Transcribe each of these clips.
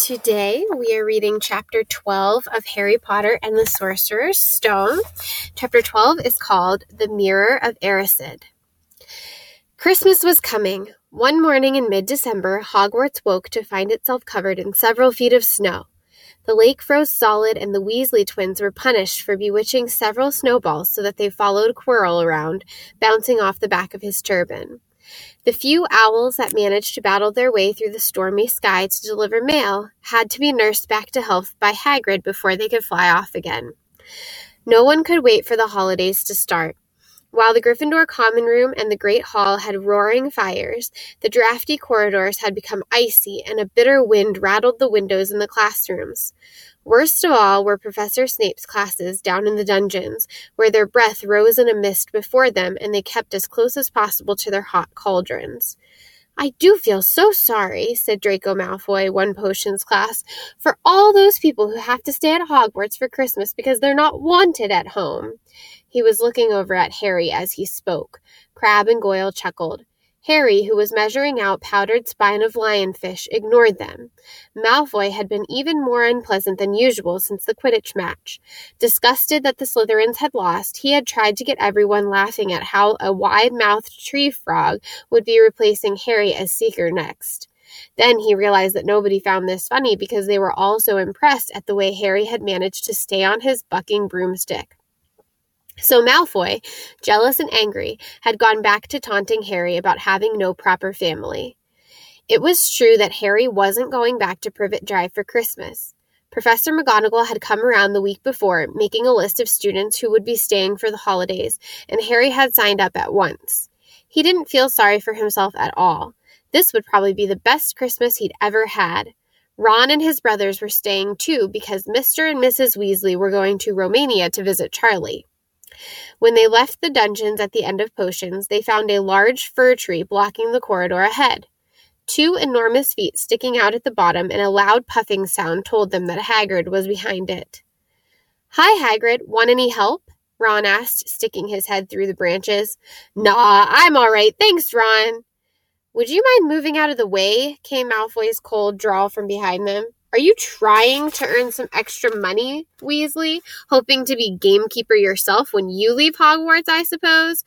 Today we are reading chapter 12 of Harry Potter and the Sorcerer's Stone. Chapter 12 is called The Mirror of Erised. Christmas was coming. One morning in mid December, Hogwarts woke to find itself covered in several feet of snow. The lake froze solid, and the Weasley twins were punished for bewitching several snowballs so that they followed Quirrell around, bouncing off the back of his turban. The few owls that managed to battle their way through the stormy sky to deliver mail had to be nursed back to health by Hagrid before they could fly off again. No one could wait for the holidays to start. While the Gryffindor common room and the Great Hall had roaring fires, the drafty corridors had become icy and a bitter wind rattled the windows in the classrooms. Worst of all were Professor Snape's classes down in the dungeons, where their breath rose in a mist before them and they kept as close as possible to their hot cauldrons. I do feel so sorry, said Draco Malfoy, one potions class, for all those people who have to stay at Hogwarts for Christmas because they're not wanted at home. He was looking over at Harry as he spoke. Crabbe and Goyle chuckled. Harry, who was measuring out powdered spine of lionfish, ignored them. Malfoy had been even more unpleasant than usual since the Quidditch match. Disgusted that the Slytherins had lost, he had tried to get everyone laughing at how a wide-mouthed tree frog would be replacing Harry as Seeker next. Then he realized that nobody found this funny because they were all so impressed at the way Harry had managed to stay on his bucking broomstick. So Malfoy, jealous and angry, had gone back to taunting Harry about having no proper family. It was true that Harry wasn't going back to Privet Drive for Christmas. Professor McGonagall had come around the week before, making a list of students who would be staying for the holidays, and Harry had signed up at once. He didn't feel sorry for himself at all. This would probably be the best Christmas he'd ever had. Ron and his brothers were staying too because Mr. and Mrs. Weasley were going to Romania to visit Charlie. When they left the dungeons at the end of potions, they found a large fir tree blocking the corridor ahead. Two enormous feet sticking out at the bottom and a loud puffing sound told them that Hagrid was behind it. Hi, Hagrid. Want any help? Ron asked, sticking his head through the branches. Nah, I'm all right. Thanks, Ron. Would you mind moving out of the way? came Malfoy's cold drawl from behind them. Are you trying to earn some extra money, Weasley? Hoping to be gamekeeper yourself when you leave Hogwarts, I suppose?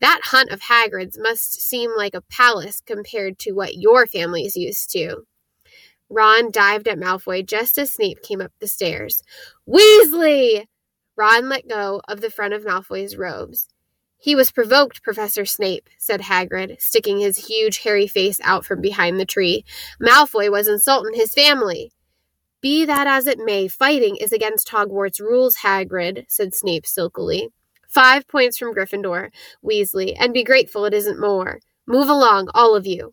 That hunt of Hagrid's must seem like a palace compared to what your family's used to. Ron dived at Malfoy just as Snape came up the stairs. Weasley! Ron let go of the front of Malfoy's robes. He was provoked, Professor Snape, said Hagrid, sticking his huge hairy face out from behind the tree. Malfoy was insulting his family. Be that as it may, fighting is against Hogwarts rules, Hagrid, said Snape silkily. Five points from Gryffindor, Weasley, and be grateful it isn't more. Move along, all of you.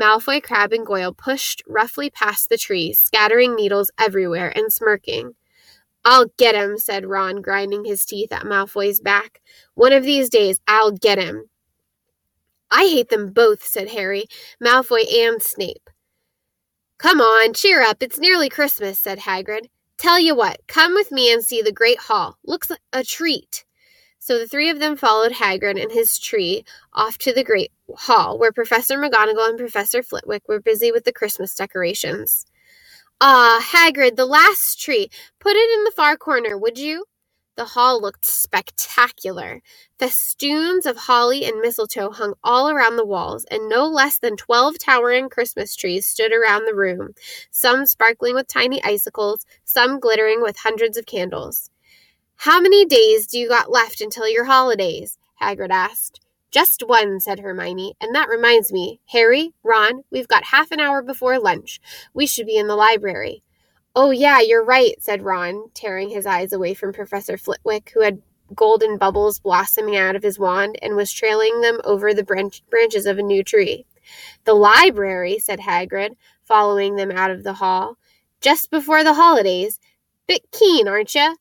Malfoy, Crabbe, and Goyle pushed roughly past the tree, scattering needles everywhere and smirking. I'll get him, said Ron, grinding his teeth at Malfoy's back. One of these days, I'll get him. I hate them both, said Harry, Malfoy and Snape. Come on, cheer up. It's nearly Christmas, said Hagrid. Tell you what, come with me and see the Great Hall. Looks a treat. So the three of them followed Hagrid and his tree off to the Great Hall, where Professor McGonagall and Professor Flitwick were busy with the Christmas decorations. Ah, Hagrid, the last tree. Put it in the far corner, would you? The hall looked spectacular. Festoons of holly and mistletoe hung all around the walls, and no less than twelve towering Christmas trees stood around the room, some sparkling with tiny icicles, some glittering with hundreds of candles. How many days do you got left until your holidays? Hagrid asked. Just one, said Hermione. And that reminds me, Harry, Ron, we've got half an hour before lunch. We should be in the library. Oh, yeah, you're right, said Ron, tearing his eyes away from Professor Flitwick, who had golden bubbles blossoming out of his wand and was trailing them over the branch- branches of a new tree. The library, said Hagrid, following them out of the hall. Just before the holidays. Bit keen, aren't you?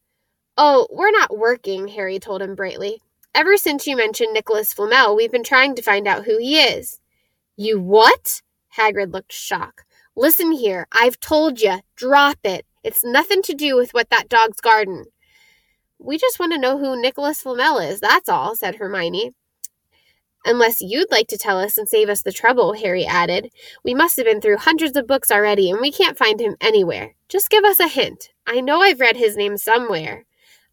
Oh, we're not working, Harry told him brightly. Ever since you mentioned Nicholas Flamel, we've been trying to find out who he is. You what? Hagrid looked shocked. Listen here, I've told you, drop it. It's nothing to do with what that dog's garden. We just want to know who Nicholas Flamel is, that's all, said Hermione. Unless you'd like to tell us and save us the trouble, Harry added. We must have been through hundreds of books already, and we can't find him anywhere. Just give us a hint. I know I've read his name somewhere.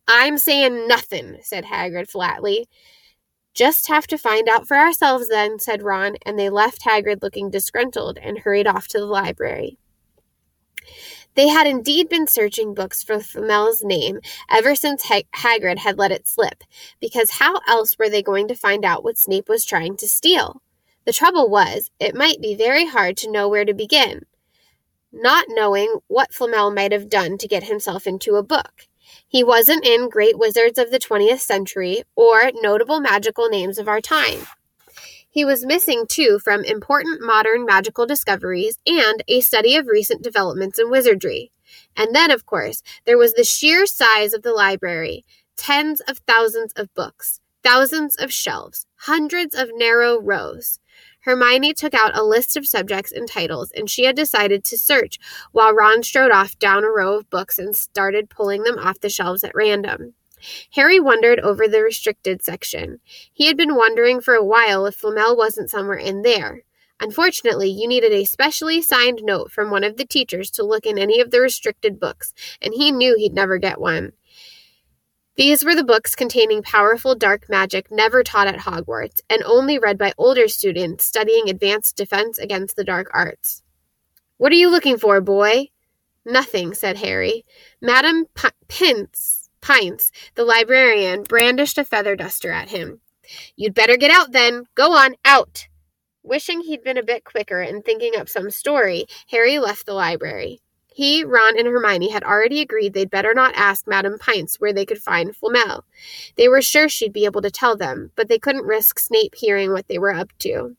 I'm saying nothing, said Hagrid flatly. Just have to find out for ourselves then, said Ron, and they left Hagrid looking disgruntled and hurried off to the library. They had indeed been searching books for Flamel's name ever since Hagrid had let it slip, because how else were they going to find out what Snape was trying to steal? The trouble was, it might be very hard to know where to begin, not knowing what Flamel might have done to get himself into a book. He wasn't in Great Wizards of the 20th Century or notable magical names of our time. He was missing, too, from important modern magical discoveries and a study of recent developments in wizardry. And then, of course, there was the sheer size of the library tens of thousands of books, thousands of shelves, hundreds of narrow rows. Hermione took out a list of subjects and titles, and she had decided to search while Ron strode off down a row of books and started pulling them off the shelves at random. Harry wondered over the restricted section. He had been wondering for a while if Flamel wasn't somewhere in there. Unfortunately, you needed a specially signed note from one of the teachers to look in any of the restricted books, and he knew he'd never get one. These were the books containing powerful dark magic never taught at Hogwarts and only read by older students studying advanced defense against the dark arts. What are you looking for, boy? Nothing, said Harry. Madame P- Pince, Pince, the librarian, brandished a feather duster at him. You'd better get out then. Go on, out. Wishing he'd been a bit quicker and thinking up some story, Harry left the library. He, Ron, and Hermione had already agreed they'd better not ask Madame Pince where they could find Flamel. They were sure she'd be able to tell them, but they couldn't risk Snape hearing what they were up to.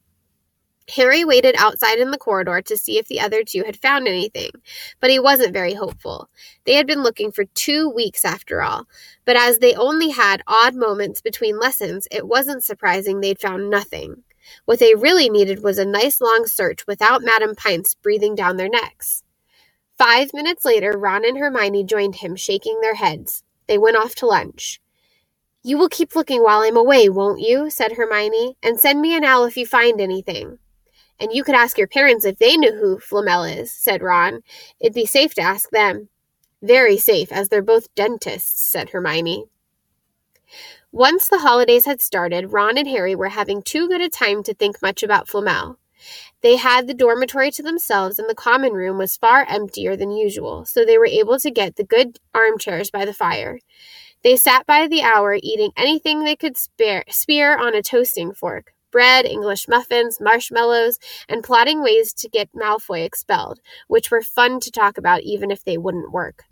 Harry waited outside in the corridor to see if the other two had found anything, but he wasn't very hopeful. They had been looking for two weeks after all, but as they only had odd moments between lessons, it wasn't surprising they'd found nothing. What they really needed was a nice long search without Madame Pince breathing down their necks. Five minutes later, Ron and Hermione joined him, shaking their heads. They went off to lunch. You will keep looking while I'm away, won't you? said Hermione, and send me an owl if you find anything. And you could ask your parents if they knew who Flamel is, said Ron. It'd be safe to ask them. Very safe, as they're both dentists, said Hermione. Once the holidays had started, Ron and Harry were having too good a time to think much about Flamel. They had the dormitory to themselves, and the common room was far emptier than usual, so they were able to get the good armchairs by the fire. They sat by the hour, eating anything they could spare, spear on a toasting fork bread, English muffins, marshmallows, and plotting ways to get Malfoy expelled, which were fun to talk about even if they wouldn't work.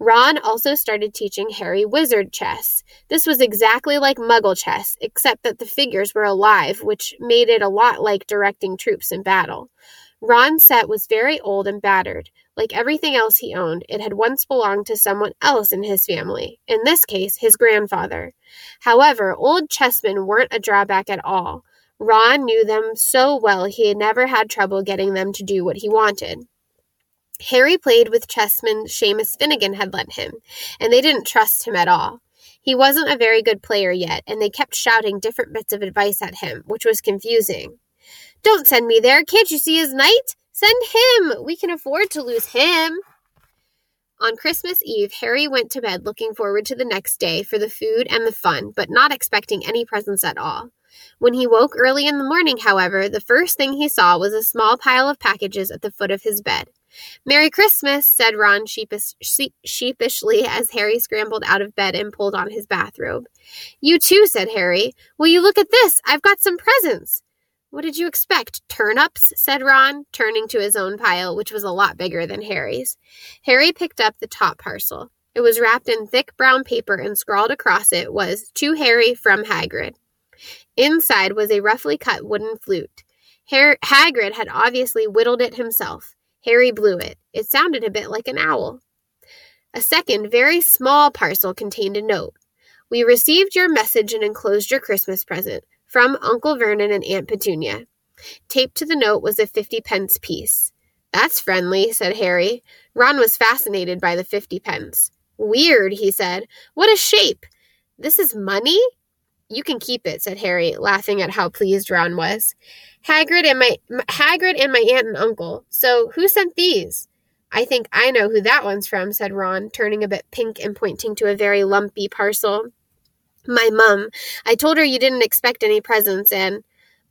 Ron also started teaching Harry wizard chess. This was exactly like muggle chess, except that the figures were alive, which made it a lot like directing troops in battle. Ron's set was very old and battered. Like everything else he owned, it had once belonged to someone else in his family, in this case, his grandfather. However, old chessmen weren't a drawback at all. Ron knew them so well he had never had trouble getting them to do what he wanted. Harry played with chessman Seamus Finnigan had lent him, and they didn't trust him at all. He wasn't a very good player yet, and they kept shouting different bits of advice at him, which was confusing. Don't send me there. Can't you see his knight? Send him. We can afford to lose him. On Christmas Eve, Harry went to bed looking forward to the next day for the food and the fun, but not expecting any presents at all. When he woke early in the morning, however, the first thing he saw was a small pile of packages at the foot of his bed. Merry Christmas, said Ron sheepish, sheepishly as Harry scrambled out of bed and pulled on his bathrobe. You too, said Harry. Will you look at this? I've got some presents. What did you expect? Turnips? said Ron, turning to his own pile, which was a lot bigger than Harry's. Harry picked up the top parcel. It was wrapped in thick brown paper and scrawled across it was, To Harry from Hagrid. Inside was a roughly cut wooden flute. Hagrid had obviously whittled it himself. Harry blew it. It sounded a bit like an owl. A second, very small parcel contained a note. We received your message and enclosed your Christmas present from Uncle Vernon and Aunt Petunia. Taped to the note was a fifty pence piece. That's friendly, said Harry. Ron was fascinated by the fifty pence. Weird, he said. What a shape! This is money? You can keep it, said Harry, laughing at how pleased Ron was. Hagrid and my Hagrid and my aunt and uncle. So who sent these? I think I know who that one's from, said Ron, turning a bit pink and pointing to a very lumpy parcel. My mum. I told her you didn't expect any presents, and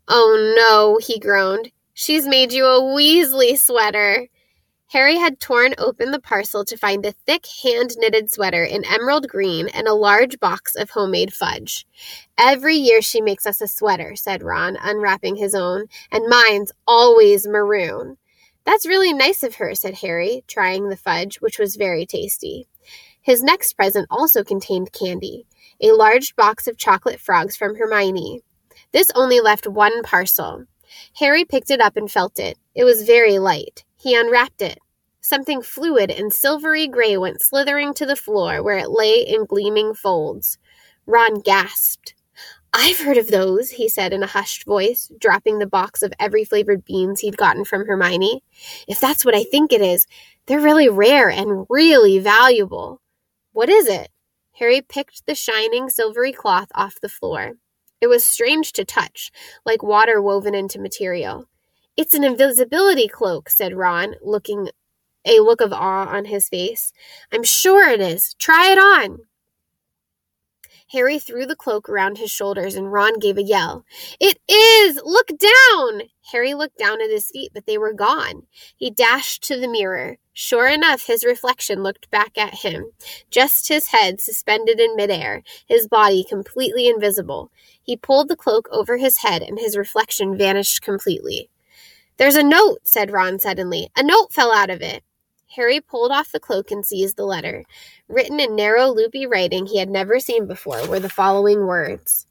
oh no, he groaned. She's made you a Weasley sweater. Harry had torn open the parcel to find a thick hand knitted sweater in emerald green and a large box of homemade fudge. Every year she makes us a sweater, said Ron, unwrapping his own, and mine's always maroon. That's really nice of her, said Harry, trying the fudge, which was very tasty. His next present also contained candy a large box of chocolate frogs from Hermione. This only left one parcel. Harry picked it up and felt it. It was very light. He unwrapped it. Something fluid and silvery gray went slithering to the floor where it lay in gleaming folds. Ron gasped. I've heard of those, he said in a hushed voice, dropping the box of every flavored beans he'd gotten from Hermione. If that's what I think it is, they're really rare and really valuable. What is it? Harry picked the shining silvery cloth off the floor. It was strange to touch, like water woven into material. It's an invisibility cloak, said Ron, looking a look of awe on his face. I'm sure it is. Try it on. Harry threw the cloak around his shoulders and Ron gave a yell. It is! Look down! Harry looked down at his feet, but they were gone. He dashed to the mirror. Sure enough, his reflection looked back at him, just his head suspended in midair, his body completely invisible. He pulled the cloak over his head and his reflection vanished completely. There's a note, said Ron suddenly. A note fell out of it. Harry pulled off the cloak and seized the letter. Written in narrow, loopy writing he had never seen before were the following words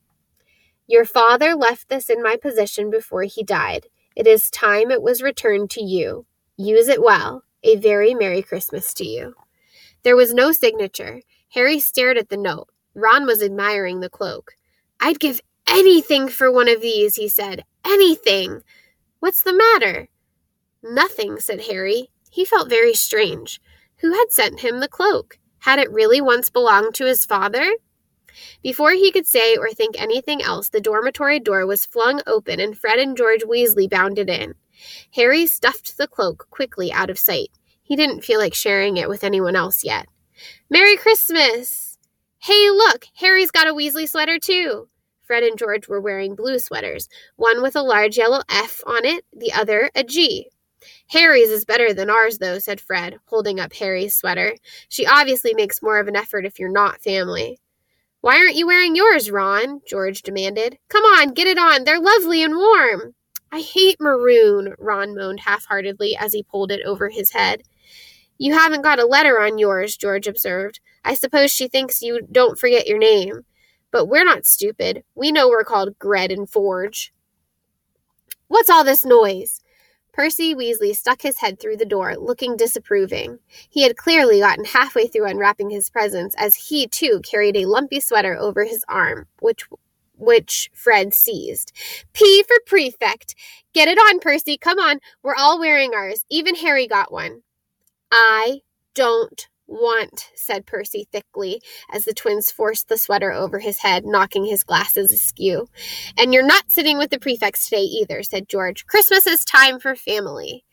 Your father left this in my possession before he died. It is time it was returned to you. Use it well. A very Merry Christmas to you. There was no signature. Harry stared at the note. Ron was admiring the cloak. I'd give anything for one of these, he said. Anything. What's the matter? Nothing, said Harry. He felt very strange. Who had sent him the cloak? Had it really once belonged to his father? Before he could say or think anything else, the dormitory door was flung open and Fred and George Weasley bounded in. Harry stuffed the cloak quickly out of sight. He didn't feel like sharing it with anyone else yet. Merry Christmas! Hey, look! Harry's got a Weasley sweater, too! Fred and George were wearing blue sweaters, one with a large yellow F on it, the other a G. Harry's is better than ours, though, said Fred, holding up Harry's sweater. She obviously makes more of an effort if you're not family. Why aren't you wearing yours, Ron? George demanded. Come on, get it on. They're lovely and warm. I hate maroon, Ron moaned half heartedly as he pulled it over his head. You haven't got a letter on yours, George observed. I suppose she thinks you don't forget your name. But we're not stupid. We know we're called Gred and Forge. What's all this noise? Percy Weasley stuck his head through the door, looking disapproving. He had clearly gotten halfway through unwrapping his presents, as he too carried a lumpy sweater over his arm, which which Fred seized. P for prefect. Get it on, Percy. Come on. We're all wearing ours. Even Harry got one. I don't want, said Percy thickly, as the twins forced the sweater over his head, knocking his glasses askew. And you're not sitting with the prefects today either, said George. Christmas is time for family.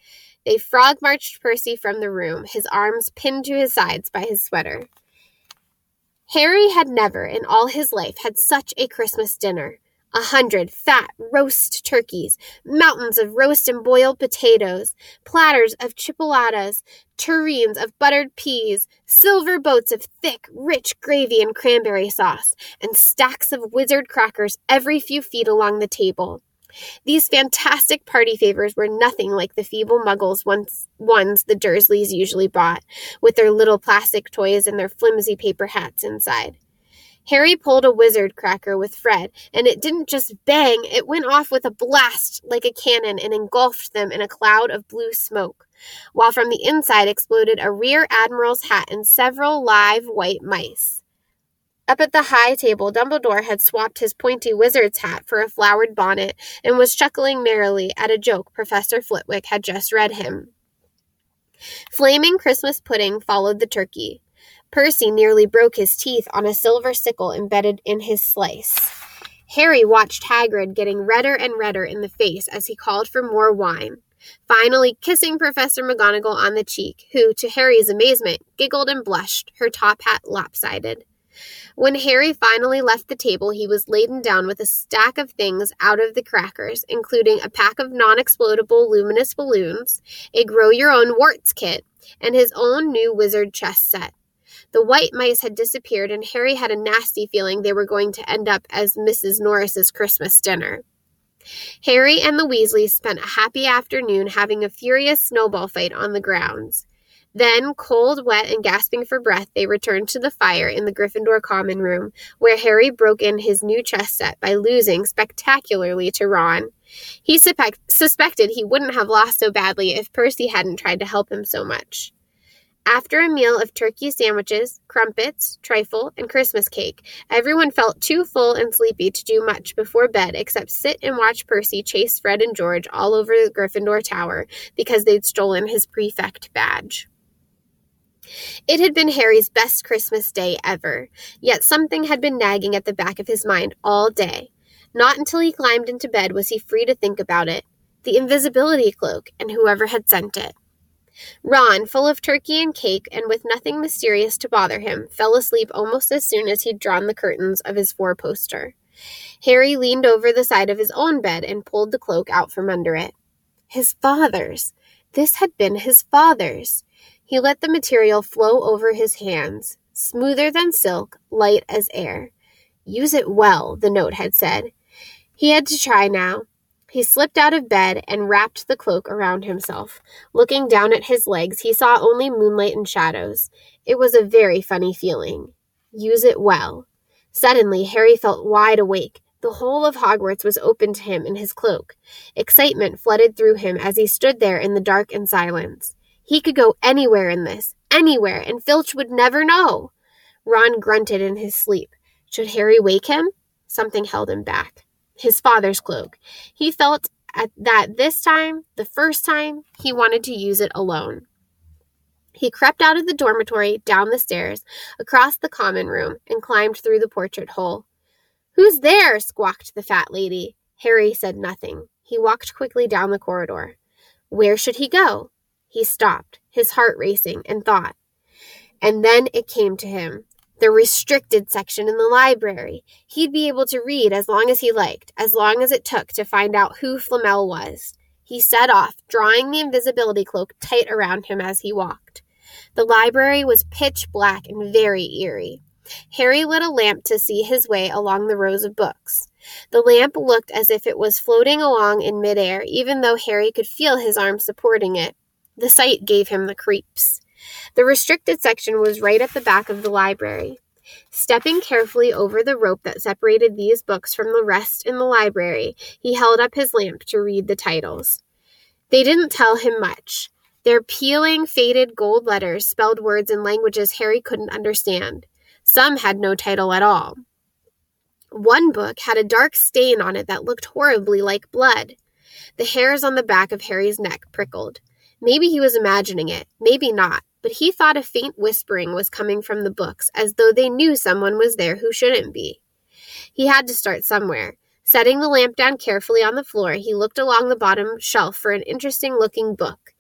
They frog marched Percy from the room, his arms pinned to his sides by his sweater. Harry had never in all his life had such a Christmas dinner a hundred fat roast turkeys, mountains of roast and boiled potatoes, platters of chipolatas, tureens of buttered peas, silver boats of thick, rich gravy and cranberry sauce, and stacks of wizard crackers every few feet along the table. These fantastic party favors were nothing like the feeble muggles ones, ones the Dursleys usually bought, with their little plastic toys and their flimsy paper hats inside. Harry pulled a wizard cracker with Fred, and it didn't just bang, it went off with a blast like a cannon and engulfed them in a cloud of blue smoke, while from the inside exploded a rear admiral's hat and several live white mice. Up at the high table, Dumbledore had swapped his pointy wizard's hat for a flowered bonnet and was chuckling merrily at a joke Professor Flitwick had just read him. Flaming Christmas pudding followed the turkey. Percy nearly broke his teeth on a silver sickle embedded in his slice. Harry watched Hagrid getting redder and redder in the face as he called for more wine, finally kissing Professor McGonagall on the cheek, who, to Harry's amazement, giggled and blushed, her top hat lopsided. When Harry finally left the table, he was laden down with a stack of things out of the crackers, including a pack of non explodable luminous balloons, a grow your own warts kit, and his own new wizard chess set. The white mice had disappeared, and Harry had a nasty feeling they were going to end up as Mrs. Norris's Christmas dinner. Harry and the Weasleys spent a happy afternoon having a furious snowball fight on the grounds. Then, cold, wet, and gasping for breath, they returned to the fire in the Gryffindor common room, where Harry broke in his new chess set by losing spectacularly to Ron. He suspect- suspected he wouldn't have lost so badly if Percy hadn't tried to help him so much. After a meal of turkey sandwiches, crumpets, trifle, and Christmas cake, everyone felt too full and sleepy to do much before bed except sit and watch Percy chase Fred and George all over the Gryffindor Tower because they'd stolen his prefect badge. It had been Harry's best Christmas day ever, yet something had been nagging at the back of his mind all day. Not until he climbed into bed was he free to think about it the invisibility cloak and whoever had sent it. Ron, full of turkey and cake and with nothing mysterious to bother him, fell asleep almost as soon as he'd drawn the curtains of his four poster. Harry leaned over the side of his own bed and pulled the cloak out from under it. His father's! This had been his father's! He let the material flow over his hands, smoother than silk, light as air. Use it well, the note had said. He had to try now. He slipped out of bed and wrapped the cloak around himself. Looking down at his legs, he saw only moonlight and shadows. It was a very funny feeling. Use it well. Suddenly, Harry felt wide awake. The whole of Hogwarts was open to him in his cloak. Excitement flooded through him as he stood there in the dark and silence. He could go anywhere in this, anywhere, and Filch would never know. Ron grunted in his sleep. Should Harry wake him? Something held him back his father's cloak. He felt at that this time, the first time, he wanted to use it alone. He crept out of the dormitory, down the stairs, across the common room, and climbed through the portrait hole. Who's there? squawked the fat lady. Harry said nothing. He walked quickly down the corridor. Where should he go? He stopped, his heart racing, and thought. And then it came to him the restricted section in the library. He'd be able to read as long as he liked, as long as it took to find out who Flamel was. He set off, drawing the invisibility cloak tight around him as he walked. The library was pitch black and very eerie. Harry lit a lamp to see his way along the rows of books. The lamp looked as if it was floating along in midair, even though Harry could feel his arm supporting it. The sight gave him the creeps. The restricted section was right at the back of the library. Stepping carefully over the rope that separated these books from the rest in the library, he held up his lamp to read the titles. They didn't tell him much. Their peeling, faded gold letters spelled words in languages Harry couldn't understand. Some had no title at all. One book had a dark stain on it that looked horribly like blood. The hairs on the back of Harry's neck prickled. Maybe he was imagining it, maybe not, but he thought a faint whispering was coming from the books, as though they knew someone was there who shouldn't be. He had to start somewhere. Setting the lamp down carefully on the floor, he looked along the bottom shelf for an interesting looking book.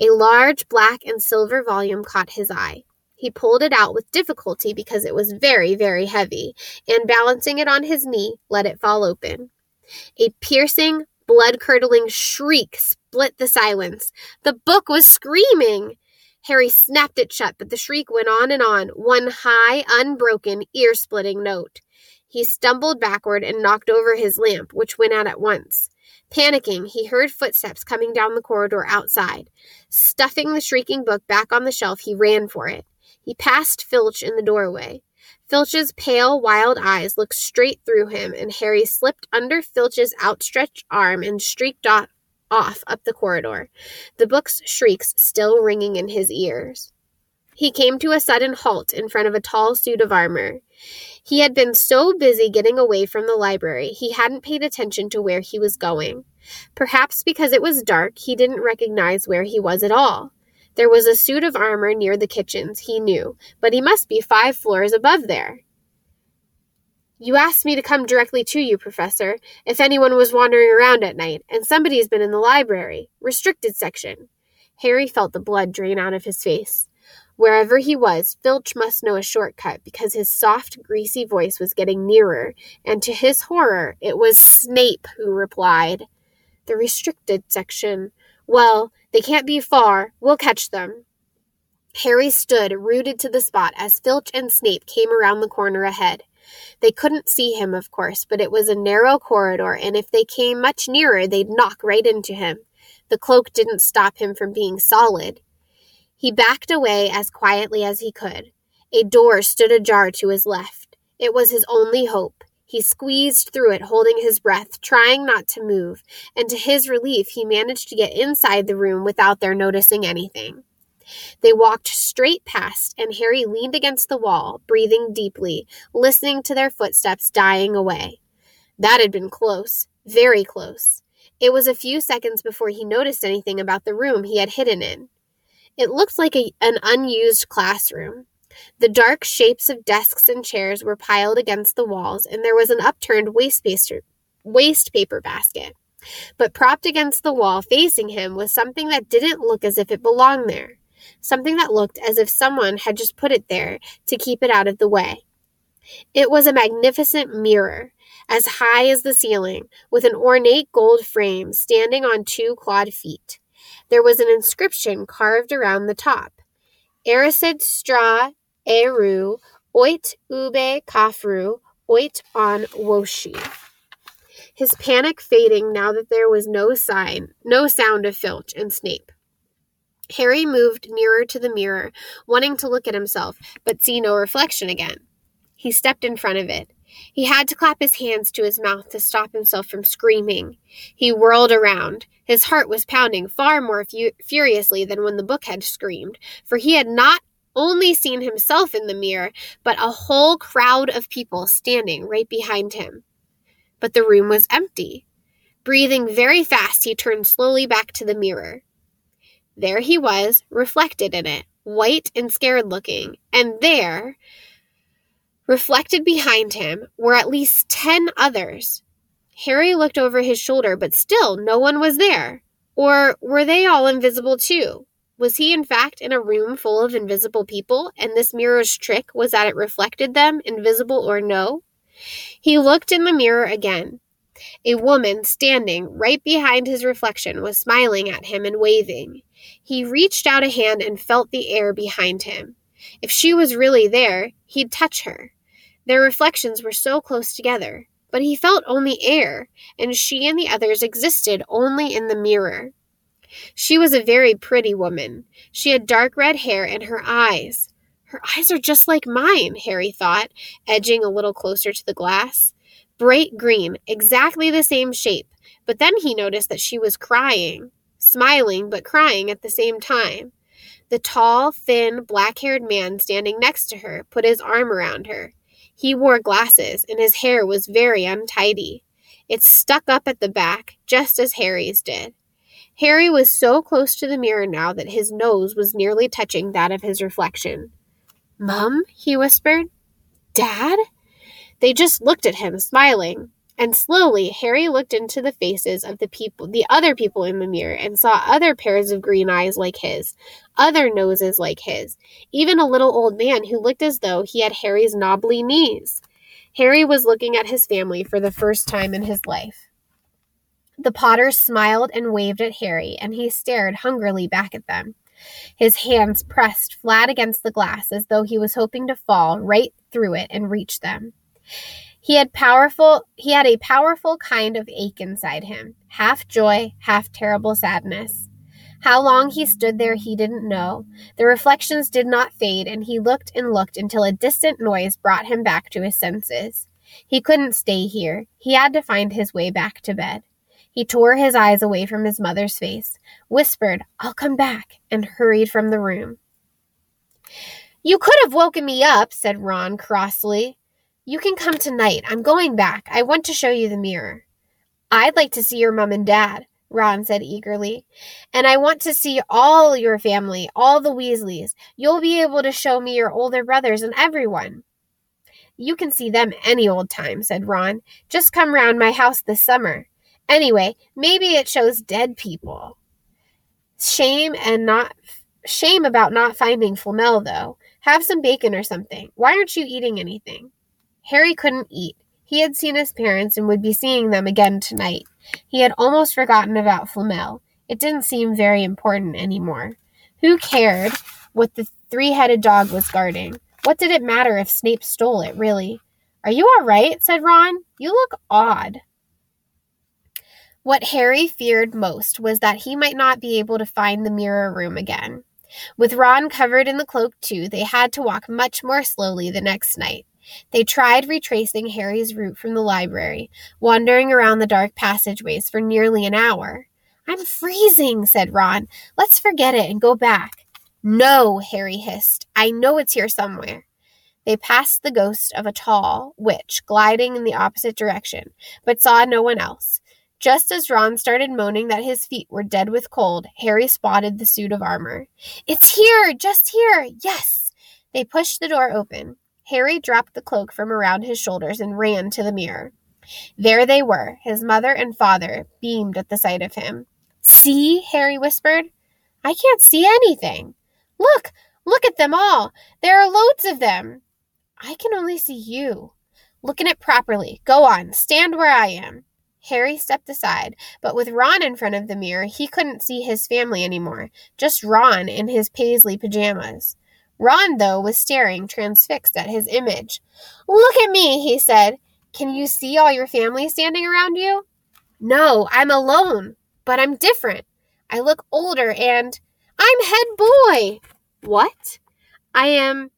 A large black and silver volume caught his eye. He pulled it out with difficulty because it was very, very heavy, and balancing it on his knee, let it fall open. A piercing, blood curdling shriek split the silence. The book was screaming. Harry snapped it shut, but the shriek went on and on, one high, unbroken, ear splitting note. He stumbled backward and knocked over his lamp, which went out at once. Panicking, he heard footsteps coming down the corridor outside. Stuffing the shrieking book back on the shelf, he ran for it. He passed Filch in the doorway. Filch's pale, wild eyes looked straight through him, and Harry slipped under Filch's outstretched arm and streaked off, off up the corridor, the book's shrieks still ringing in his ears. He came to a sudden halt in front of a tall suit of armor. He had been so busy getting away from the library, he hadn't paid attention to where he was going. Perhaps because it was dark, he didn't recognize where he was at all. There was a suit of armor near the kitchens, he knew, but he must be five floors above there. You asked me to come directly to you, Professor, if anyone was wandering around at night, and somebody's been in the library. Restricted section. Harry felt the blood drain out of his face. Wherever he was, Filch must know a shortcut because his soft, greasy voice was getting nearer, and to his horror, it was Snape who replied. The restricted section. Well, they can't be far. We'll catch them. Harry stood rooted to the spot as Filch and Snape came around the corner ahead. They couldn't see him, of course, but it was a narrow corridor, and if they came much nearer, they'd knock right into him. The cloak didn't stop him from being solid. He backed away as quietly as he could. A door stood ajar to his left. It was his only hope. He squeezed through it, holding his breath, trying not to move, and to his relief, he managed to get inside the room without their noticing anything. They walked straight past, and Harry leaned against the wall, breathing deeply, listening to their footsteps dying away. That had been close, very close. It was a few seconds before he noticed anything about the room he had hidden in. It looked like a, an unused classroom. The dark shapes of desks and chairs were piled against the walls, and there was an upturned waste paper, waste paper basket. But propped against the wall facing him was something that didn't look as if it belonged there something that looked as if someone had just put it there to keep it out of the way. It was a magnificent mirror, as high as the ceiling, with an ornate gold frame standing on two clawed feet. There was an inscription carved around the top Erised stra ehru oyt ube cafru oyt on wohsi. His panic fading now that there was no sign, no sound of Filch and Snape. Harry moved nearer to the mirror, wanting to look at himself, but see no reflection again. He stepped in front of it. He had to clap his hands to his mouth to stop himself from screaming. He whirled around. His heart was pounding far more fu- furiously than when the book had screamed, for he had not only seen himself in the mirror, but a whole crowd of people standing right behind him. But the room was empty. Breathing very fast, he turned slowly back to the mirror. There he was, reflected in it, white and scared looking, and there, reflected behind him, were at least ten others. Harry looked over his shoulder, but still no one was there. Or were they all invisible too? Was he, in fact, in a room full of invisible people, and this mirror's trick was that it reflected them, invisible or no? He looked in the mirror again. A woman standing right behind his reflection was smiling at him and waving. He reached out a hand and felt the air behind him. If she was really there, he'd touch her. Their reflections were so close together, but he felt only air, and she and the others existed only in the mirror. She was a very pretty woman. She had dark red hair and her eyes. Her eyes are just like mine, Harry thought, edging a little closer to the glass. Bright green, exactly the same shape, but then he noticed that she was crying smiling but crying at the same time. The tall, thin, black haired man standing next to her put his arm around her. He wore glasses, and his hair was very untidy. It stuck up at the back, just as Harry's did. Harry was so close to the mirror now that his nose was nearly touching that of his reflection. Mum? he whispered. Dad? They just looked at him, smiling. And slowly, Harry looked into the faces of the people, the other people in the mirror, and saw other pairs of green eyes like his, other noses like his, even a little old man who looked as though he had Harry's knobbly knees. Harry was looking at his family for the first time in his life. The Potters smiled and waved at Harry, and he stared hungrily back at them. His hands pressed flat against the glass as though he was hoping to fall right through it and reach them. He had powerful he had a powerful kind of ache inside him, half joy, half terrible sadness. How long he stood there he didn't know. The reflections did not fade, and he looked and looked until a distant noise brought him back to his senses. He couldn't stay here. He had to find his way back to bed. He tore his eyes away from his mother's face, whispered, I'll come back, and hurried from the room. You could have woken me up, said Ron crossly. You can come tonight. I'm going back. I want to show you the mirror. I'd like to see your mom and dad, Ron said eagerly. And I want to see all your family, all the Weasleys. You'll be able to show me your older brothers and everyone. You can see them any old time, said Ron. Just come round my house this summer. Anyway, maybe it shows dead people. Shame and not shame about not finding Flamel though. Have some bacon or something. Why aren't you eating anything? Harry couldn't eat. He had seen his parents and would be seeing them again tonight. He had almost forgotten about Flamel. It didn't seem very important anymore. Who cared what the three headed dog was guarding? What did it matter if Snape stole it, really? Are you all right? said Ron. You look odd. What Harry feared most was that he might not be able to find the mirror room again. With Ron covered in the cloak, too, they had to walk much more slowly the next night. They tried retracing Harry's route from the library, wandering around the dark passageways for nearly an hour. I'm freezing, said Ron. Let's forget it and go back. No, Harry hissed. I know it's here somewhere. They passed the ghost of a tall witch gliding in the opposite direction, but saw no one else. Just as Ron started moaning that his feet were dead with cold, Harry spotted the suit of armor. It's here! Just here! Yes! They pushed the door open. Harry dropped the cloak from around his shoulders and ran to the mirror. There they were. His mother and father beamed at the sight of him. See? Harry whispered. I can't see anything. Look! Look at them all! There are loads of them! I can only see you. Look at it properly. Go on. Stand where I am. Harry stepped aside, but with Ron in front of the mirror, he couldn't see his family anymore, just Ron in his paisley pajamas. Ron, though, was staring, transfixed at his image. Look at me, he said. Can you see all your family standing around you? No, I'm alone, but I'm different. I look older and I'm head boy. What? I am.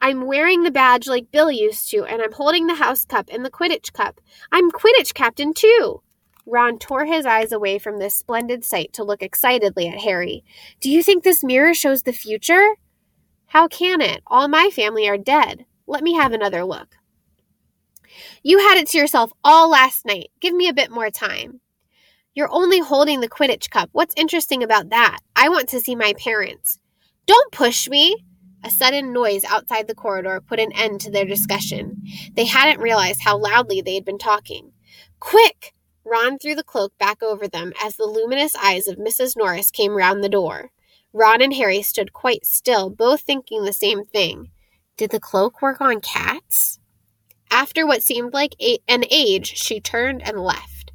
I'm wearing the badge like Bill used to, and I'm holding the house cup and the Quidditch cup. I'm Quidditch captain, too. Ron tore his eyes away from this splendid sight to look excitedly at Harry. Do you think this mirror shows the future? How can it? All my family are dead. Let me have another look. You had it to yourself all last night. Give me a bit more time. You're only holding the Quidditch cup. What's interesting about that? I want to see my parents. Don't push me. A sudden noise outside the corridor put an end to their discussion. They hadn't realized how loudly they had been talking. Quick! Ron threw the cloak back over them as the luminous eyes of Mrs. Norris came round the door. Ron and Harry stood quite still, both thinking the same thing. Did the cloak work on cats? After what seemed like a- an age, she turned and left.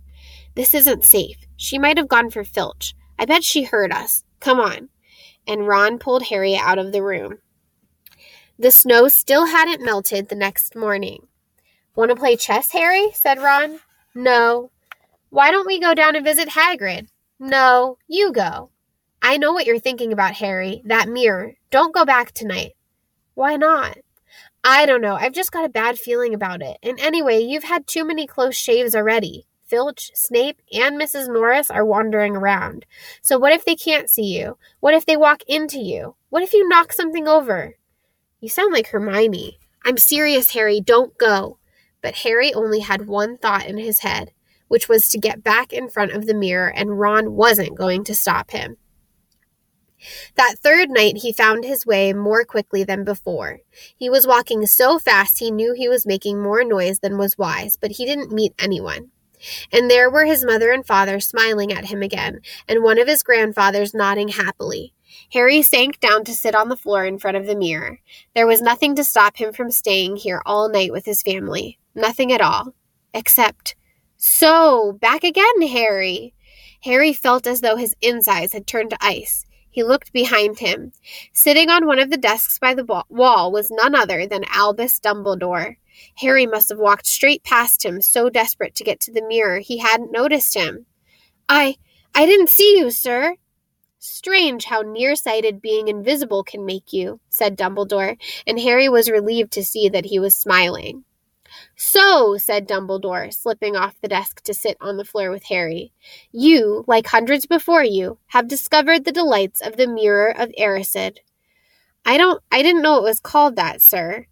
This isn't safe. She might have gone for Filch. I bet she heard us. Come on. And Ron pulled Harry out of the room. The snow still hadn't melted the next morning. Want to play chess, Harry? said Ron. No. Why don't we go down and visit Hagrid? No, you go. I know what you're thinking about, Harry. That mirror. Don't go back tonight. Why not? I don't know. I've just got a bad feeling about it. And anyway, you've had too many close shaves already. Filch, Snape, and Mrs. Norris are wandering around. So what if they can't see you? What if they walk into you? What if you knock something over? You sound like Hermione. I'm serious, Harry. Don't go. But Harry only had one thought in his head, which was to get back in front of the mirror, and Ron wasn't going to stop him. That third night, he found his way more quickly than before. He was walking so fast he knew he was making more noise than was wise, but he didn't meet anyone. And there were his mother and father smiling at him again, and one of his grandfathers nodding happily. Harry sank down to sit on the floor in front of the mirror. There was nothing to stop him from staying here all night with his family. Nothing at all. Except, so, back again, Harry. Harry felt as though his insides had turned to ice. He looked behind him. Sitting on one of the desks by the wall was none other than Albus Dumbledore. Harry must have walked straight past him, so desperate to get to the mirror he hadn't noticed him. I I didn't see you, sir. Strange how nearsighted being invisible can make you, said Dumbledore, and Harry was relieved to see that he was smiling. So, said Dumbledore, slipping off the desk to sit on the floor with Harry, you, like hundreds before you, have discovered the delights of the Mirror of Erised. I don't I didn't know it was called that, sir,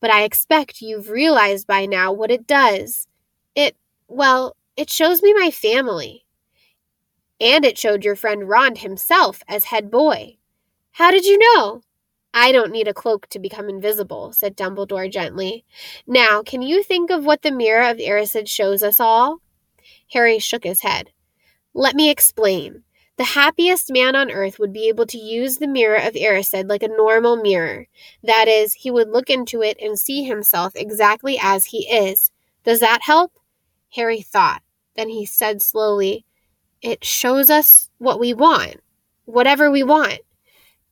but I expect you've realized by now what it does. It well, it shows me my family. And it showed your friend Ron himself as head boy. How did you know? I don't need a cloak to become invisible, said Dumbledore gently. Now, can you think of what the mirror of Erised shows us all? Harry shook his head. Let me explain. The happiest man on earth would be able to use the mirror of Erised like a normal mirror. That is, he would look into it and see himself exactly as he is. Does that help? Harry thought. Then he said slowly, It shows us what we want, whatever we want.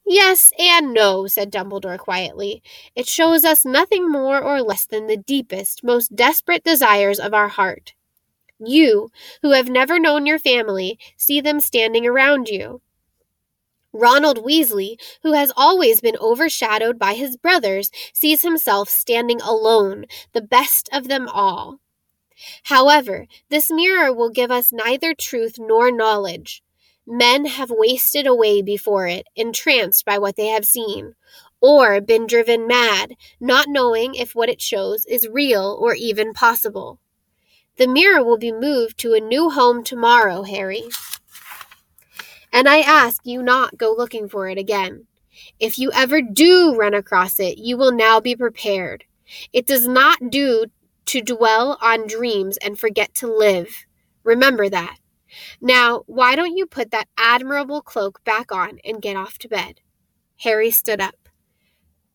Yes and no, said Dumbledore quietly. It shows us nothing more or less than the deepest, most desperate desires of our heart. You, who have never known your family, see them standing around you. Ronald Weasley, who has always been overshadowed by his brothers, sees himself standing alone, the best of them all. However, this mirror will give us neither truth nor knowledge. Men have wasted away before it, entranced by what they have seen, or been driven mad, not knowing if what it shows is real or even possible. The mirror will be moved to a new home tomorrow, Harry. And I ask you not go looking for it again. If you ever do run across it, you will now be prepared. It does not do to dwell on dreams and forget to live. Remember that. Now, why don't you put that admirable cloak back on and get off to bed? Harry stood up.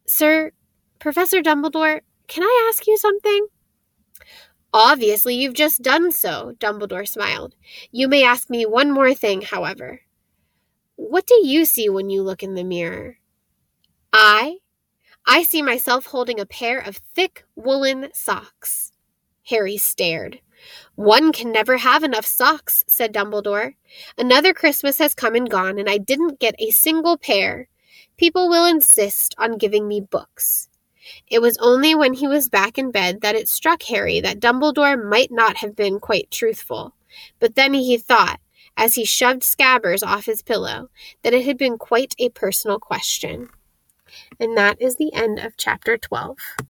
Sir, Professor Dumbledore, can I ask you something? Obviously, you've just done so, Dumbledore smiled. You may ask me one more thing, however. What do you see when you look in the mirror? I? I see myself holding a pair of thick woolen socks. Harry stared. One can never have enough socks, said Dumbledore. Another Christmas has come and gone, and I didn't get a single pair. People will insist on giving me books. It was only when he was back in bed that it struck Harry that Dumbledore might not have been quite truthful. But then he thought, as he shoved Scabbers off his pillow, that it had been quite a personal question. And that is the end of chapter 12.